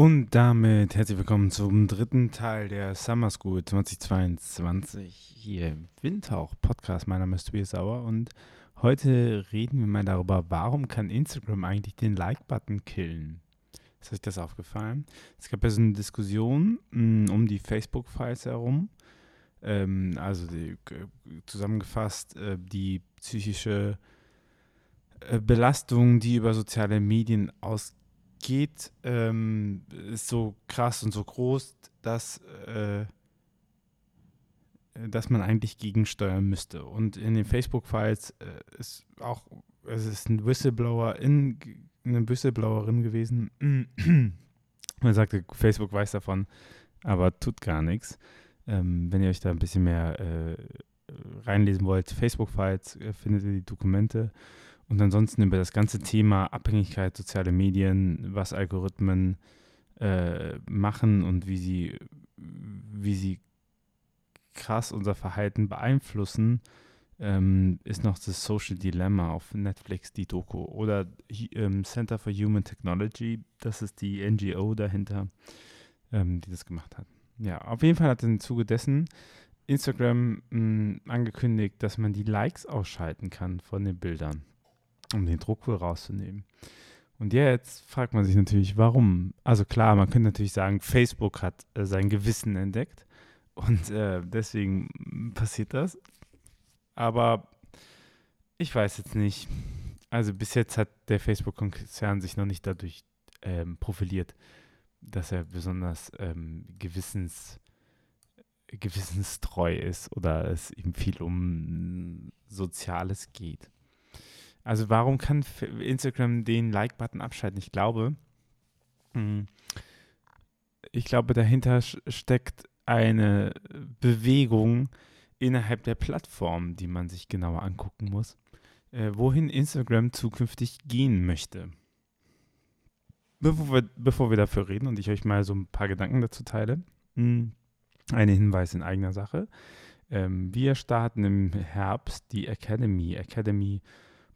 Und damit herzlich willkommen zum dritten Teil der Summer School 2022 hier im Windhauch Podcast. Mein Name ist Tobias Sauer und heute reden wir mal darüber, warum kann Instagram eigentlich den Like-Button killen? Ist euch das aufgefallen? Es gab ja so eine Diskussion mh, mm, um die Facebook-Files herum. Ähm, also die, zusammengefasst äh, die psychische äh, Belastung, die über soziale Medien ausgeht geht, ähm, ist so krass und so groß, dass, äh, dass man eigentlich gegensteuern müsste. Und in den Facebook-Files äh, ist auch, es ist ein Whistleblower in, eine Whistleblowerin gewesen. man sagte, Facebook weiß davon, aber tut gar nichts. Ähm, wenn ihr euch da ein bisschen mehr äh, reinlesen wollt, Facebook-Files, äh, findet ihr die Dokumente. Und ansonsten über das ganze Thema Abhängigkeit, soziale Medien, was Algorithmen äh, machen und wie sie, wie sie krass unser Verhalten beeinflussen, ähm, ist noch das Social Dilemma auf Netflix, die Doku. Oder ähm, Center for Human Technology, das ist die NGO dahinter, ähm, die das gemacht hat. Ja, auf jeden Fall hat im Zuge dessen Instagram mh, hm, angekündigt, dass man die Likes ausschalten kann von den Bildern um den Druck wohl rauszunehmen. Und jetzt fragt man sich natürlich, warum? Also klar, man könnte natürlich sagen, Facebook hat äh, sein Gewissen entdeckt und äh, deswegen passiert das. Aber ich weiß jetzt nicht. Also bis jetzt hat der Facebook-Konzern sich noch nicht dadurch ähm, profiliert, dass er besonders ähm, gewissens, gewissenstreu ist oder es ihm viel um Soziales geht. Also warum kann Instagram den Like-Button abschalten? Ich glaube, hm, ich glaube, dahinter steckt eine Bewegung innerhalb der Plattform, die man sich genauer angucken muss, äh, wohin Instagram zukünftig gehen möchte. Bevor wir, bevor wir dafür reden und ich euch mal so ein paar Gedanken dazu teile, hm, ein Hinweis in eigener Sache. Ähm, wir starten im Herbst die Academy. Academy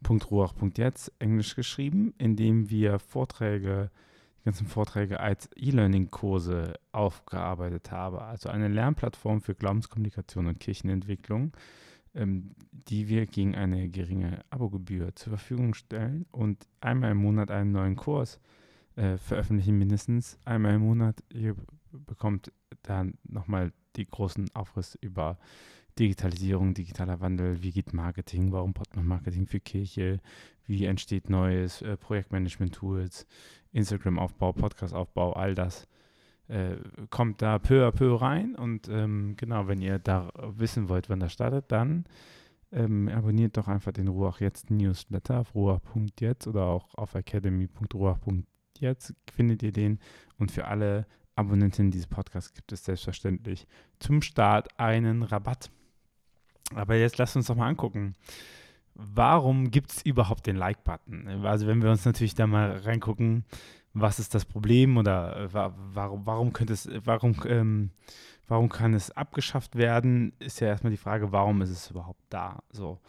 www.ruach.jetzt, englisch geschrieben, in dem wir Vorträge, die ganzen Vorträge als E-Learning-Kurse aufgearbeitet haben. Also eine Lernplattform für Glaubenskommunikation und Kirchenentwicklung, ähm, die wir gegen eine geringe Abogebühr zur Verfügung stellen und einmal im Monat einen neuen Kurs äh, veröffentlichen, mindestens einmal im Monat. Ihr bekommt dann nochmal die großen Aufriss über Digitalisierung, digitaler Wandel, wie geht Marketing, warum braucht man Marketing für Kirche, wie entsteht neues äh, Projektmanagement-Tools, Instagram-Aufbau, Podcast-Aufbau, all das äh, kommt da peu à peu rein. Und ähm, genau, wenn ihr da wissen wollt, wann das startet, dann ähm, abonniert doch einfach den Ruach Jetzt Newsletter auf ruach.jetzt oder auch auf academy.ruach.jetzt findet ihr den. Und für alle Abonnentinnen dieses Podcasts gibt es selbstverständlich zum Start einen Rabatt. Aber jetzt lasst uns doch mal angucken. Warum gibt es überhaupt den Like-Button? Also wenn wir uns natürlich da mal reingucken, was ist das Problem oder äh, warum, warum könnte es, warum, ähm, warum kann es abgeschafft werden, ist ja erstmal die Frage, warum ist es überhaupt da? So.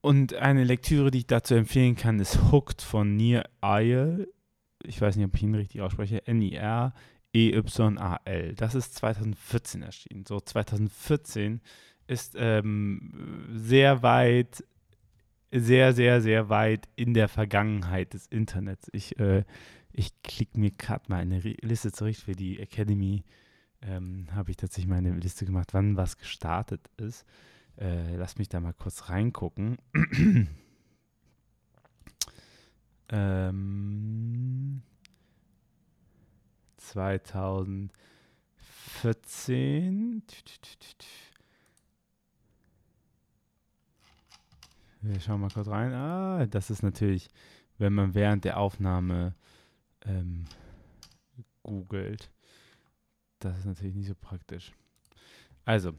Und eine Lektüre, die ich dazu empfehlen kann, ist Hooked von Nir Eyal. Ich weiß nicht, ob ich ihn richtig ausspreche. N-I-R-E-Y-A-L. Das ist 2014 erschienen. So 2014 ist ähm, sehr weit, sehr, sehr, sehr weit in der Vergangenheit des Internets. Ich, äh, ich klicke mir gerade mal eine Liste zurecht für die Academy. Ähm, Habe ich tatsächlich mal eine Liste gemacht, wann was gestartet ist. Äh, lass mich da mal kurz reingucken. Ähm, 2014. Wir schauen mal kurz rein. Ah, das ist natürlich, wenn man während der Aufnahme ähm, googelt. Das ist natürlich nicht so praktisch. Also,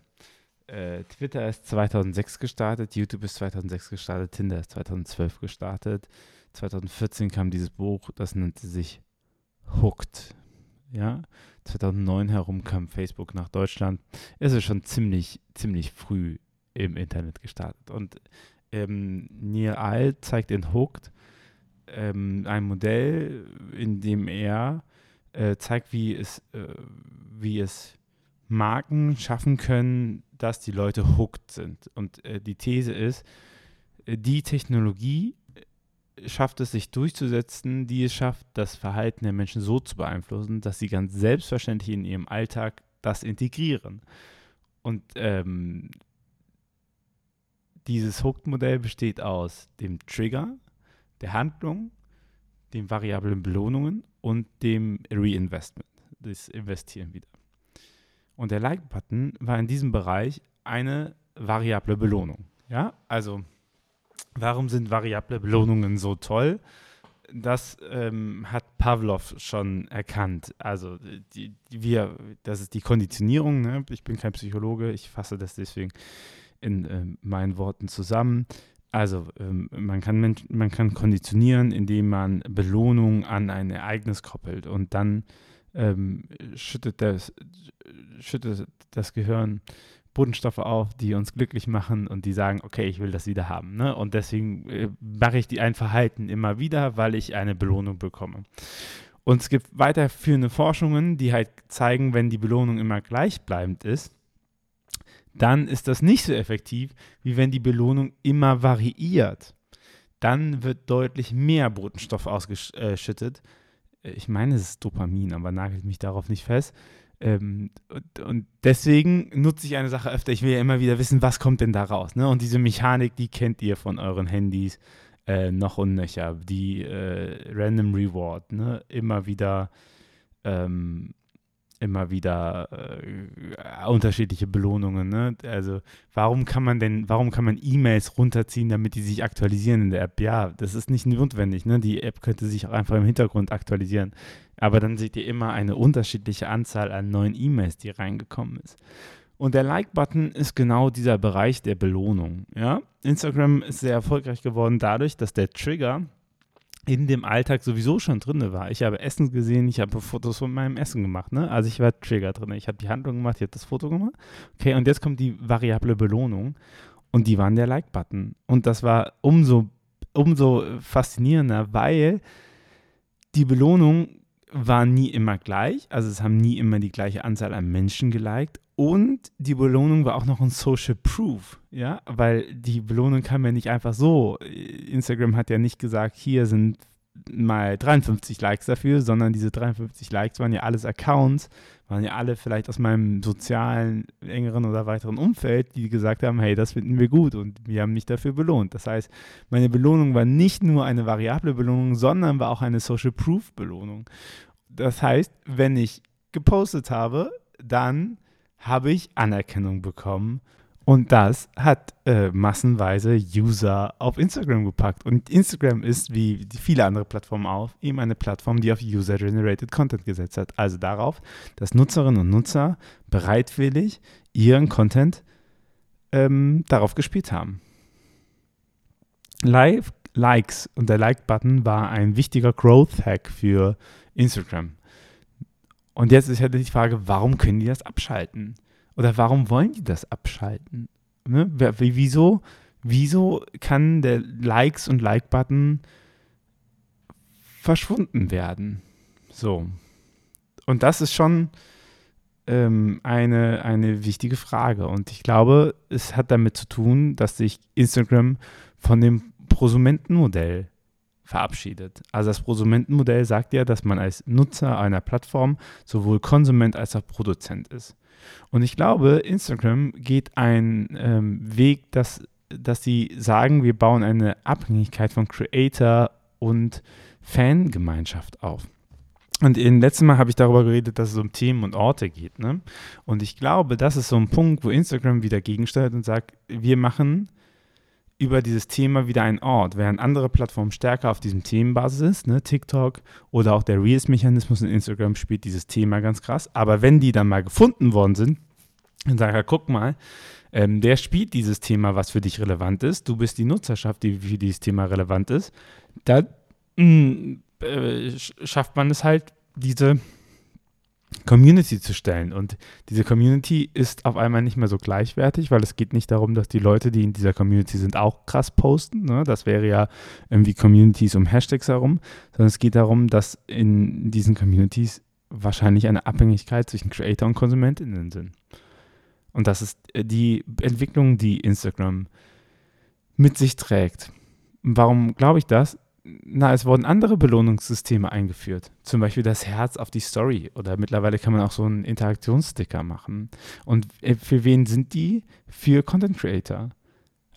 äh, Twitter ist 2006 gestartet, YouTube ist 2006 gestartet, Tinder ist 2012 gestartet. 2014 kam dieses Buch, das nannte sich Hooked. Ja, 2009 herum kam Facebook nach Deutschland. Es ist schon ziemlich, ziemlich früh im Internet gestartet. Und ähm, Neil Alt zeigt in Hooked ähm, ein Modell, in dem er äh, zeigt, wie es, äh, wie es Marken schaffen können, dass die Leute hooked sind. Und äh, die These ist, äh, die Technologie schafft es sich durchzusetzen, die es schafft, das Verhalten der Menschen so zu beeinflussen, dass sie ganz selbstverständlich in ihrem Alltag das integrieren. Und ähm, dieses Hooked-Modell besteht aus dem Trigger, der Handlung, den variablen Belohnungen und dem Reinvestment, das Investieren wieder. Und der Like-Button war in diesem Bereich eine variable Belohnung. Ja, also Warum sind variable Belohnungen so toll? Das ähm, hat Pavlov schon erkannt. Also die, die, wir, das ist die Konditionierung. Ne? Ich bin kein Psychologe, ich fasse das deswegen in äh, meinen Worten zusammen. Also ähm, man, kann man kann konditionieren, indem man Belohnung an ein Ereignis koppelt und dann ähm, schüttet, das, schüttet das Gehirn Botenstoffe auf, die uns glücklich machen und die sagen, okay, ich will das wieder haben. Ne? Und deswegen äh, mache ich die ein Verhalten immer wieder, weil ich eine Belohnung bekomme. Und es gibt weiterführende Forschungen, die halt zeigen, wenn die Belohnung immer gleichbleibend ist, dann ist das nicht so effektiv, wie wenn die Belohnung immer variiert. Dann wird deutlich mehr Botenstoff ausgeschüttet. Ich meine, es ist Dopamin, aber nagelt mich darauf nicht fest. Ähm, und, und, deswegen nutze ich eine Sache öfter. Ich will ja immer wieder wissen, was kommt denn da raus. Ne? Und diese Mechanik, die kennt ihr von euren Handys äh, noch und nöcher. Die äh, Random Reward. Ne? Immer wieder ähm, immer wieder äh, unterschiedliche Belohnungen. Ne? Also warum kann man denn, warum kann man E-Mails runterziehen, damit die sich aktualisieren in der App? Ja, das ist nicht notwendig. Ne? Die App könnte sich auch einfach im Hintergrund aktualisieren. Aber dann seht ihr immer eine unterschiedliche Anzahl an neuen E-Mails, die reingekommen ist. Und der Like-Button ist genau dieser Bereich der Belohnung. Ja? Instagram ist sehr erfolgreich geworden dadurch, dass der Trigger in dem Alltag sowieso schon drin war. Ich habe Essen gesehen, ich habe Fotos von meinem Essen gemacht. Ne? Also ich war Trigger drin. Ich habe die Handlung gemacht, ich habe das Foto gemacht. Okay, und jetzt kommt die variable Belohnung und die waren der Like-Button. Und das war umso, umso faszinierender, weil die Belohnung war nie immer gleich. Also es haben nie immer die gleiche Anzahl an Menschen geliked. Und die Belohnung war auch noch ein Social Proof, ja, weil die Belohnung kam ja nicht einfach so. Instagram hat ja nicht gesagt, hier sind mal 53 Likes dafür, sondern diese 53 Likes waren ja alles Accounts, waren ja alle vielleicht aus meinem sozialen, engeren oder weiteren Umfeld, die gesagt haben, hey, das finden wir gut und wir haben mich dafür belohnt. Das heißt, meine Belohnung war nicht nur eine variable Belohnung, sondern war auch eine Social Proof Belohnung. Das heißt, wenn ich gepostet habe, dann habe ich Anerkennung bekommen. Und das hat äh, massenweise User auf Instagram gepackt. Und Instagram ist, wie viele andere Plattformen auch, eben eine Plattform, die auf User-Generated Content gesetzt hat. Also darauf, dass Nutzerinnen und Nutzer bereitwillig ihren Content ähm, darauf gespielt haben. Live Likes und der Like-Button war ein wichtiger Growth-Hack für Instagram. Und jetzt ist ja die Frage, warum können die das abschalten? Oder warum wollen die das abschalten? Ne? Wieso, wieso kann der Likes- und Like-Button verschwunden werden? So. Und das ist schon ähm, eine, eine wichtige Frage. Und ich glaube, es hat damit zu tun, dass sich Instagram von dem Prosumentenmodell verabschiedet. Also das Prosumentenmodell sagt ja, dass man als Nutzer einer Plattform sowohl Konsument als auch Produzent ist. Und ich glaube, Instagram geht einen ähm, Weg, dass, dass sie sagen, wir bauen eine Abhängigkeit von Creator und Fangemeinschaft auf. Und im letzten Mal habe ich darüber geredet, dass es um Themen und Orte geht. Ne? Und ich glaube, das ist so ein Punkt, wo Instagram wieder gegensteuert und sagt, wir machen über dieses Thema wieder einen Ort, während andere Plattformen stärker auf diesem Themenbasis ist, ne, TikTok oder auch der Reels-Mechanismus in Instagram spielt dieses Thema ganz krass. Aber wenn die dann mal gefunden worden sind, dann sage ich, guck mal, ähm, der spielt dieses Thema, was für dich relevant ist. Du bist die Nutzerschaft, die für dieses Thema relevant ist. Dann mh, mm, äh, schafft man es halt, diese Community zu stellen. Und diese Community ist auf einmal nicht mehr so gleichwertig, weil es geht nicht darum, dass die Leute, die in dieser Community sind, auch krass posten. Ne? Das wäre ja irgendwie Communities um Hashtags herum, sondern es geht darum, dass in diesen Communities wahrscheinlich eine Abhängigkeit zwischen Creator und KonsumentInnen sind. Und das ist äh, die Entwicklung, die Instagram mit sich trägt. Warum glaube ich das? Na, es wurden andere Belohnungssysteme eingeführt. Zum Beispiel das Herz auf die Story. Oder mittlerweile kann man auch so einen Interaktionssticker machen. Und äh, für wen sind die? Für Content Creator.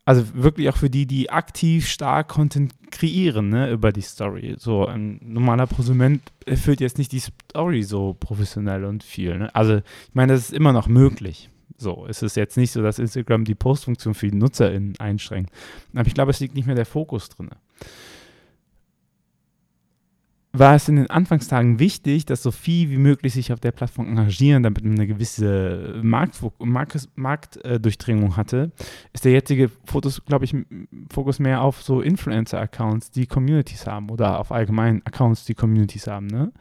Also wirklich auch für die, die aktiv stark Content kreieren, ne, über die Story. So ein normaler Prosument erfüllt jetzt nicht die Story so professionell und viel. Ne? Also ich meine, das ist immer noch möglich. So, es ist jetzt nicht so, dass Instagram die Postfunktion für die NutzerInnen einschränkt. Aber ich glaube, es liegt nicht mehr der Fokus drin war es in den Anfangstagen wichtig, dass so viel wie möglich sich auf der Plattform engagieren, damit man eine gewisse Marktdurchdringung Markt, äh, hatte, ist der jetzige Fotos, glaube ich, Fokus mehr auf so Influencer-Accounts, die Communities haben oder auf allgemein Accounts, die Communities haben. Ne?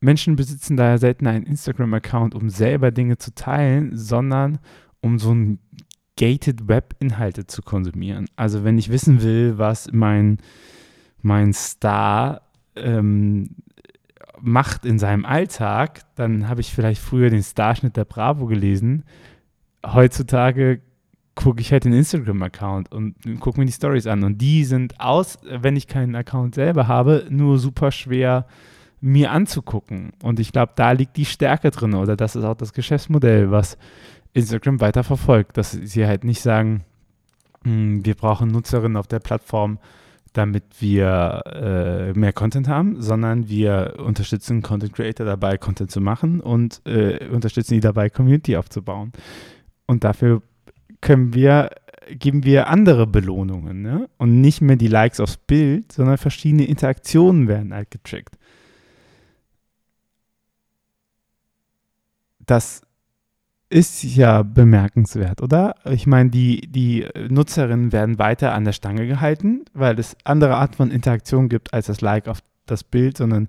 Menschen besitzen daher selten einen Instagram-Account, um selber Dinge zu teilen, sondern um so ein gated Web-Inhalte zu konsumieren. Also wenn ich wissen will, was mein mein Star ähm, macht in seinem Alltag, dann habe ich vielleicht früher den Starschnitt der Bravo gelesen. Heutzutage gucke ich halt den Instagram-Account und gucke mir die Stories an. Und die sind aus, wenn ich keinen Account selber habe, nur super schwer mir anzugucken. Und ich glaube, da liegt die Stärke drin oder das ist auch das Geschäftsmodell, was Instagram weiter verfolgt, dass sie halt nicht sagen, hm, wir brauchen Nutzerinnen auf der Plattform, damit wir äh, mehr Content haben, sondern wir unterstützen Content Creator dabei, Content zu machen und äh, unterstützen die dabei, Community aufzubauen. Und dafür können wir, geben wir andere Belohnungen ne? und nicht mehr die Likes aufs Bild, sondern verschiedene Interaktionen werden halt getrackt. Das ist ja bemerkenswert, oder? Ich meine, die, die Nutzerinnen werden weiter an der Stange gehalten, weil es andere Art von Interaktion gibt als das Like auf das Bild, sondern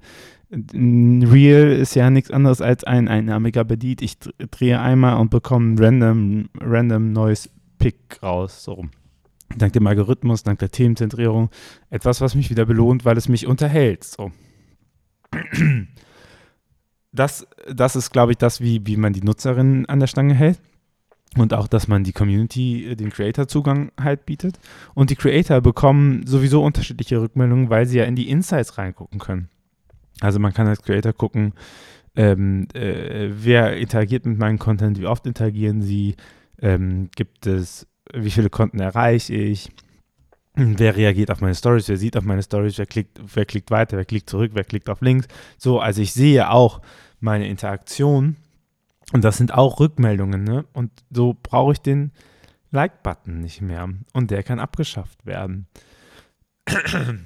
Real ist ja nichts anderes als ein einnahmiger Bedient. Ich drehe einmal und bekomme ein random, random neues Pick raus. So Dank dem Algorithmus, dank der Themenzentrierung. Etwas, was mich wieder belohnt, weil es mich unterhält. So das, das ist, glaube ich, das, wie, wie man die Nutzerinnen an der Stange hält. Und auch, dass man die Community, äh, den Creator-Zugang halt bietet. Und die Creator bekommen sowieso unterschiedliche Rückmeldungen, weil sie ja in die Insights reingucken können. Also man kann als Creator gucken, ähm, äh, wer interagiert mit meinem Content, wie oft interagieren sie, ähm, gibt es, wie viele Konten erreiche ich, wer reagiert auf meine Stories, wer sieht auf meine Stories, wer klickt, wer klickt weiter, wer klickt zurück, wer klickt auf Links. So, also ich sehe auch meine Interaktion und das sind auch Rückmeldungen, ne? Und so brauche ich den Like-Button nicht mehr und der kann abgeschafft werden.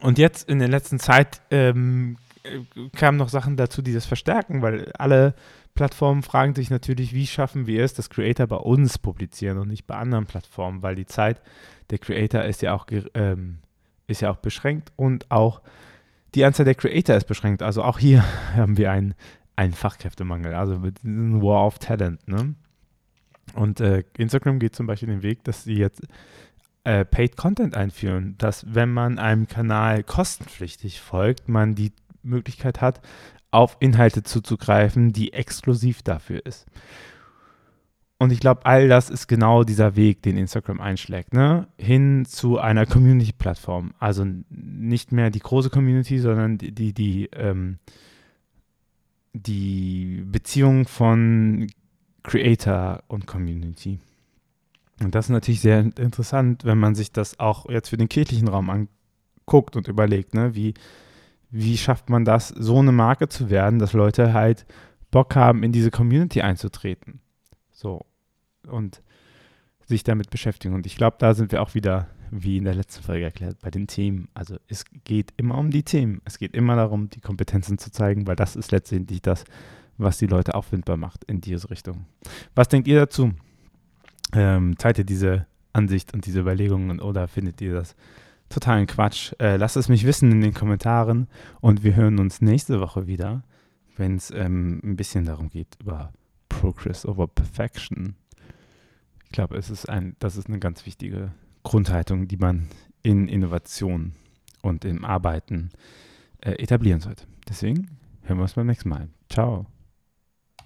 Und jetzt in der letzten Zeit ähm, kamen noch Sachen dazu, die das verstärken, weil alle Plattformen fragen sich natürlich, wie schaffen wir es, dass Creator bei uns publizieren und nicht bei anderen Plattformen, weil die Zeit der Creator ist ja auch, ähm, ist ja auch beschränkt und auch die Anzahl der Creator ist beschränkt. Also auch hier haben wir einen, einen Fachkräftemangel, also ein War of Talent. Ne? Und äh, Instagram geht zum Beispiel den Weg, dass sie jetzt äh, Paid Content einführen, dass wenn man einem Kanal kostenpflichtig folgt, man die Möglichkeit hat, auf Inhalte zuzugreifen, die exklusiv dafür ist. Und ich glaube, all das ist genau dieser Weg, den Instagram einschlägt, ne? Hin zu einer Community-Plattform. Also nicht mehr die große Community, sondern die, die, die, ähm, die Beziehung von Creator und Community. Und das ist natürlich sehr interessant, wenn man sich das auch jetzt für den kirchlichen Raum anguckt und überlegt, ne? Wie, wie schafft man das, so eine Marke zu werden, dass Leute halt Bock haben, in diese Community einzutreten. So. Und sich damit beschäftigen. Und ich glaube, da sind wir auch wieder, wie in der letzten Folge erklärt, bei den Themen. Also es geht immer um die Themen. Es geht immer darum, die Kompetenzen zu zeigen, weil das ist letztendlich das, was die Leute auffindbar macht in diese Richtung. Was denkt ihr dazu? Ähm, teilt ihr diese Ansicht und diese Überlegungen oder findet ihr das totalen Quatsch. Äh, lasst es mich wissen in den Kommentaren und wir hören uns nächste Woche wieder, wenn es ähm, ein bisschen darum geht über Progress over Perfection. Ich glaube, es ist ein, das ist eine ganz wichtige Grundhaltung, die man in Innovation und im Arbeiten äh, etablieren sollte. Deswegen hören wir uns beim nächsten Mal. Ciao.